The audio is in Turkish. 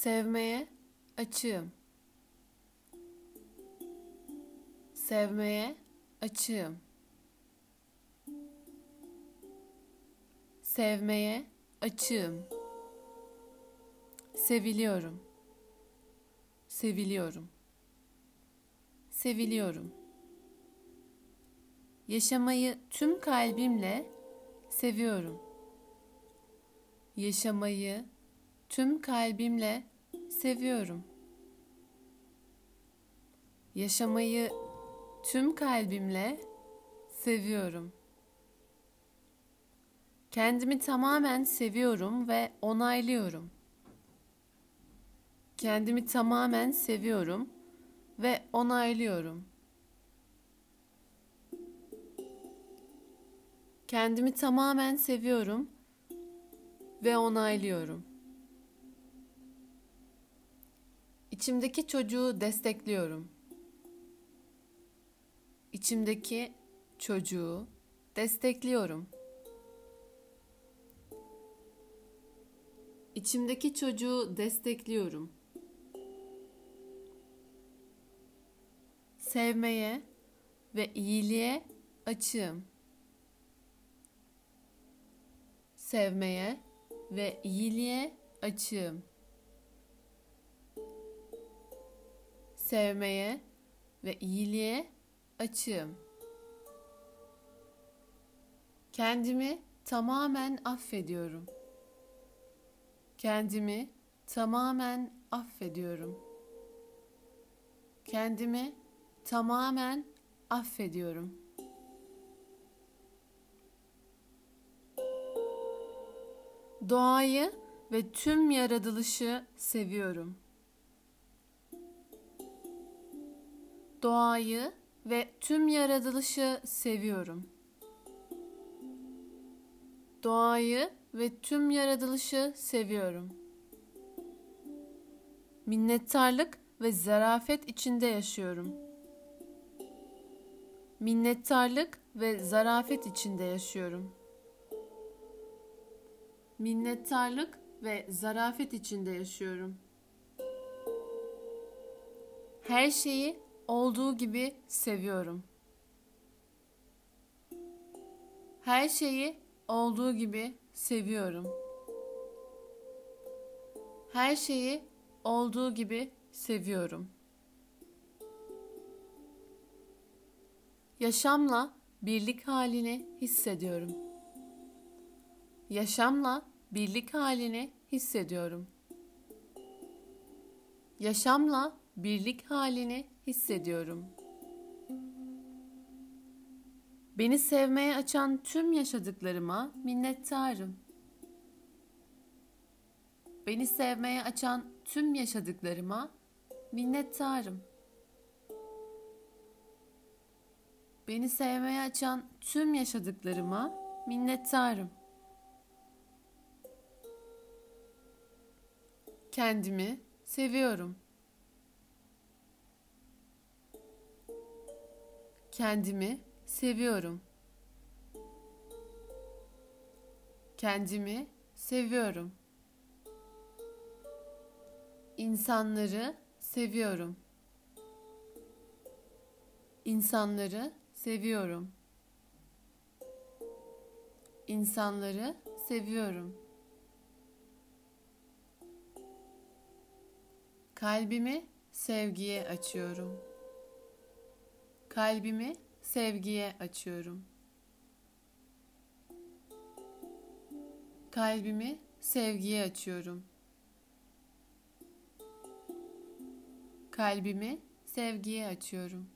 Sevmeye açığım. Sevmeye açığım. Sevmeye açığım. Seviliyorum. Seviliyorum. Seviliyorum. Yaşamayı tüm kalbimle seviyorum. Yaşamayı tüm kalbimle seviyorum. Yaşamayı tüm kalbimle seviyorum. Kendimi tamamen seviyorum ve onaylıyorum. Kendimi tamamen seviyorum ve onaylıyorum. Kendimi tamamen seviyorum ve onaylıyorum. İçimdeki çocuğu destekliyorum. İçimdeki çocuğu destekliyorum. İçimdeki çocuğu destekliyorum. Sevmeye ve iyiliğe açığım. Sevmeye ve iyiliğe açığım. Sevmeye ve iyiliğe açığım. Kendimi tamamen affediyorum. Kendimi tamamen affediyorum. Kendimi tamamen affediyorum. Doğayı ve tüm yaratılışı seviyorum. Doğayı ve tüm yaratılışı seviyorum. Doğayı ve tüm yaratılışı seviyorum. Minnettarlık ve zarafet içinde yaşıyorum. Minnettarlık ve zarafet içinde yaşıyorum. Minnettarlık ve zarafet içinde yaşıyorum. Her şeyi olduğu gibi seviyorum. Her şeyi olduğu gibi seviyorum. Her şeyi olduğu gibi seviyorum. Yaşamla birlik halini hissediyorum. Yaşamla birlik halini hissediyorum. Yaşamla birlik halini hissediyorum. Beni sevmeye açan tüm yaşadıklarıma minnettarım. Beni sevmeye açan tüm yaşadıklarıma minnettarım. Beni sevmeye açan tüm yaşadıklarıma minnettarım. Kendimi seviyorum. Kendimi seviyorum. Kendimi seviyorum. İnsanları seviyorum. İnsanları seviyorum. İnsanları seviyorum. Kalbimi sevgiye açıyorum. Kalbimi sevgiye açıyorum. Kalbimi sevgiye açıyorum. Kalbimi sevgiye açıyorum.